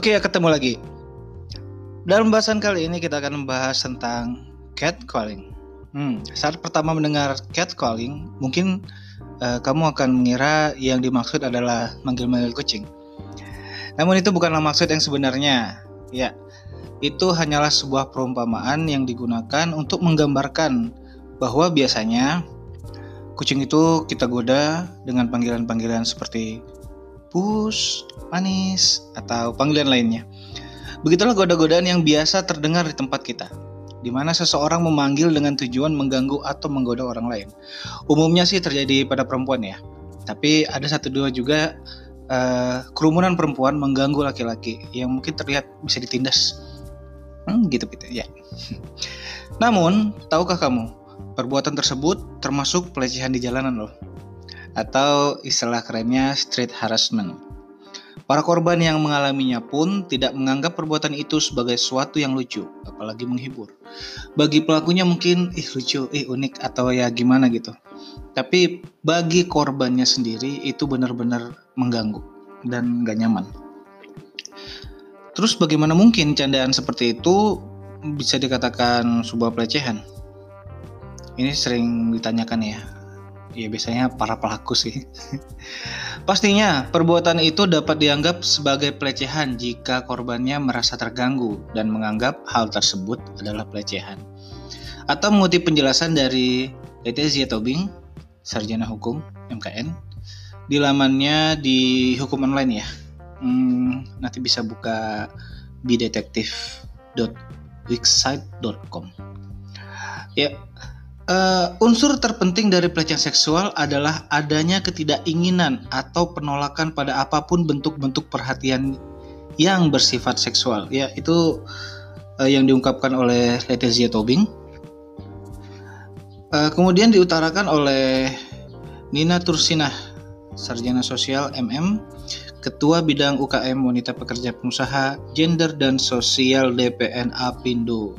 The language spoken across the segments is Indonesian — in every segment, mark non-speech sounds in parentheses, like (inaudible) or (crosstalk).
Oke, ketemu lagi. Dalam pembahasan kali ini kita akan membahas tentang catcalling. Hmm, saat pertama mendengar catcalling, mungkin uh, kamu akan mengira yang dimaksud adalah manggil-manggil kucing. Namun itu bukanlah maksud yang sebenarnya. Ya, itu hanyalah sebuah perumpamaan yang digunakan untuk menggambarkan bahwa biasanya kucing itu kita goda dengan panggilan-panggilan seperti pus, manis, atau panggilan lainnya. Begitulah goda-godaan yang biasa terdengar di tempat kita, di mana seseorang memanggil dengan tujuan mengganggu atau menggoda orang lain. Umumnya sih terjadi pada perempuan ya, tapi ada satu dua juga uh, kerumunan perempuan mengganggu laki-laki yang mungkin terlihat bisa ditindas. Hmm, gitu gitu ya. (laughs) Namun, tahukah kamu, perbuatan tersebut termasuk pelecehan di jalanan loh atau istilah kerennya street harassment. Para korban yang mengalaminya pun tidak menganggap perbuatan itu sebagai sesuatu yang lucu, apalagi menghibur. Bagi pelakunya mungkin ih lucu, ih unik atau ya gimana gitu. Tapi bagi korbannya sendiri itu benar-benar mengganggu dan gak nyaman. Terus bagaimana mungkin candaan seperti itu bisa dikatakan sebuah pelecehan? Ini sering ditanyakan ya ya biasanya para pelaku sih. (laughs) Pastinya perbuatan itu dapat dianggap sebagai pelecehan jika korbannya merasa terganggu dan menganggap hal tersebut adalah pelecehan. Atau mengutip penjelasan dari Letizia Tobing, sarjana hukum MKN, di lamannya di hukum online ya. Hmm, nanti bisa buka bidetektif.wixsite.com. Ya, Uh, unsur terpenting dari pelecehan seksual adalah adanya ketidakинginan atau penolakan pada apa pun bentuk-bentuk perhatian yang bersifat seksual. Ya, itu uh, yang diungkapkan oleh Letizia Tobing. Uh, kemudian diutarakan oleh Nina Tursinah, sarjana sosial MM, Ketua Bidang UKM Wanita Pekerja Pengusaha Gender dan Sosial DPN Apindo.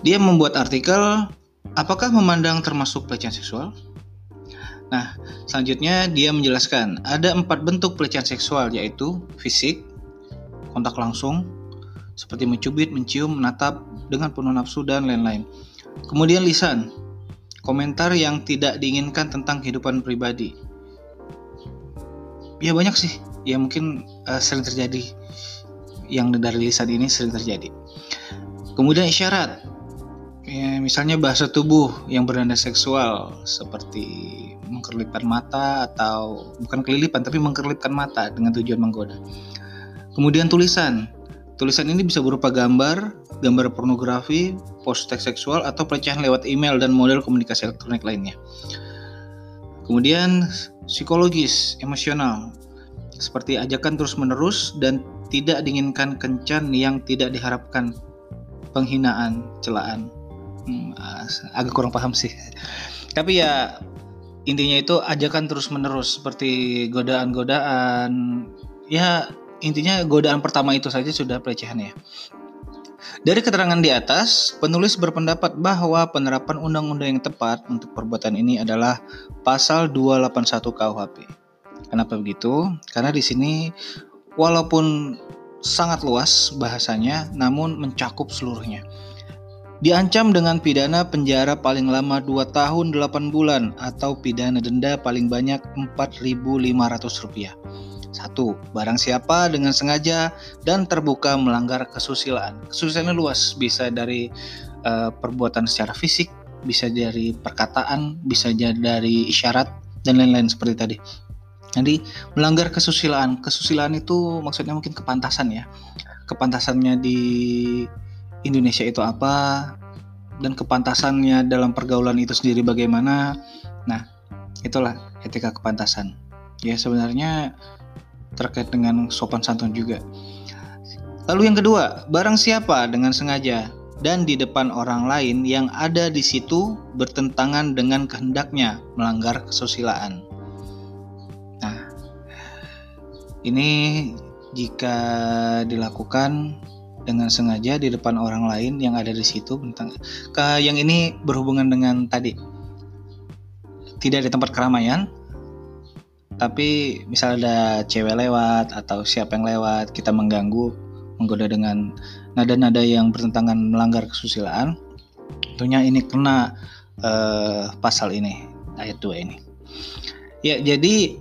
Dia membuat artikel Apakah memandang termasuk pelecehan seksual? Nah, selanjutnya dia menjelaskan ada empat bentuk pelecehan seksual yaitu fisik, kontak langsung, seperti mencubit, mencium, menatap dengan penuh nafsu dan lain-lain. Kemudian lisan, komentar yang tidak diinginkan tentang kehidupan pribadi. Ya banyak sih, ya mungkin uh, sering terjadi yang dari lisan ini sering terjadi. Kemudian isyarat, ya, misalnya bahasa tubuh yang bernada seksual seperti mengkerlipkan mata atau bukan kelilipan tapi mengkerlipkan mata dengan tujuan menggoda. Kemudian tulisan. Tulisan ini bisa berupa gambar, gambar pornografi, post teks seksual atau pelecehan lewat email dan model komunikasi elektronik lainnya. Kemudian psikologis, emosional, seperti ajakan terus-menerus dan tidak diinginkan kencan yang tidak diharapkan, penghinaan, celaan, hmm, agak kurang paham sih tapi ya intinya itu ajakan terus menerus seperti godaan-godaan ya intinya godaan pertama itu saja sudah pelecehan ya dari keterangan di atas, penulis berpendapat bahwa penerapan undang-undang yang tepat untuk perbuatan ini adalah pasal 281 KUHP. Kenapa begitu? Karena di sini walaupun sangat luas bahasanya, namun mencakup seluruhnya diancam dengan pidana penjara paling lama 2 tahun 8 bulan atau pidana denda paling banyak Rp4.500. Satu, barang siapa dengan sengaja dan terbuka melanggar kesusilaan. Kesusilaan luas, bisa dari uh, perbuatan secara fisik, bisa dari perkataan, bisa dari isyarat dan lain-lain seperti tadi. Jadi melanggar kesusilaan, kesusilaan itu maksudnya mungkin kepantasan ya. Kepantasannya di Indonesia itu apa dan kepantasannya dalam pergaulan itu sendiri bagaimana. Nah, itulah etika kepantasan. Ya sebenarnya terkait dengan sopan santun juga. Lalu yang kedua, barang siapa dengan sengaja dan di depan orang lain yang ada di situ bertentangan dengan kehendaknya melanggar kesusilaan. Nah, ini jika dilakukan dengan sengaja di depan orang lain yang ada di situ tentang ke yang ini berhubungan dengan tadi. Tidak di tempat keramaian tapi misal ada cewek lewat atau siapa yang lewat kita mengganggu menggoda dengan nada-nada yang bertentangan melanggar kesusilaan tentunya ini kena uh, pasal ini ayat 2 ini. Ya jadi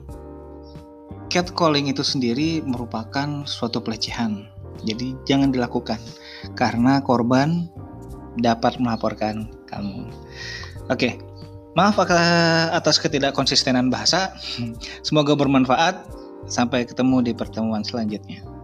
catcalling itu sendiri merupakan suatu pelecehan jadi jangan dilakukan karena korban dapat melaporkan kamu. Oke maaf atas ketidakkonsistenan bahasa. (laughs) Semoga bermanfaat. Sampai ketemu di pertemuan selanjutnya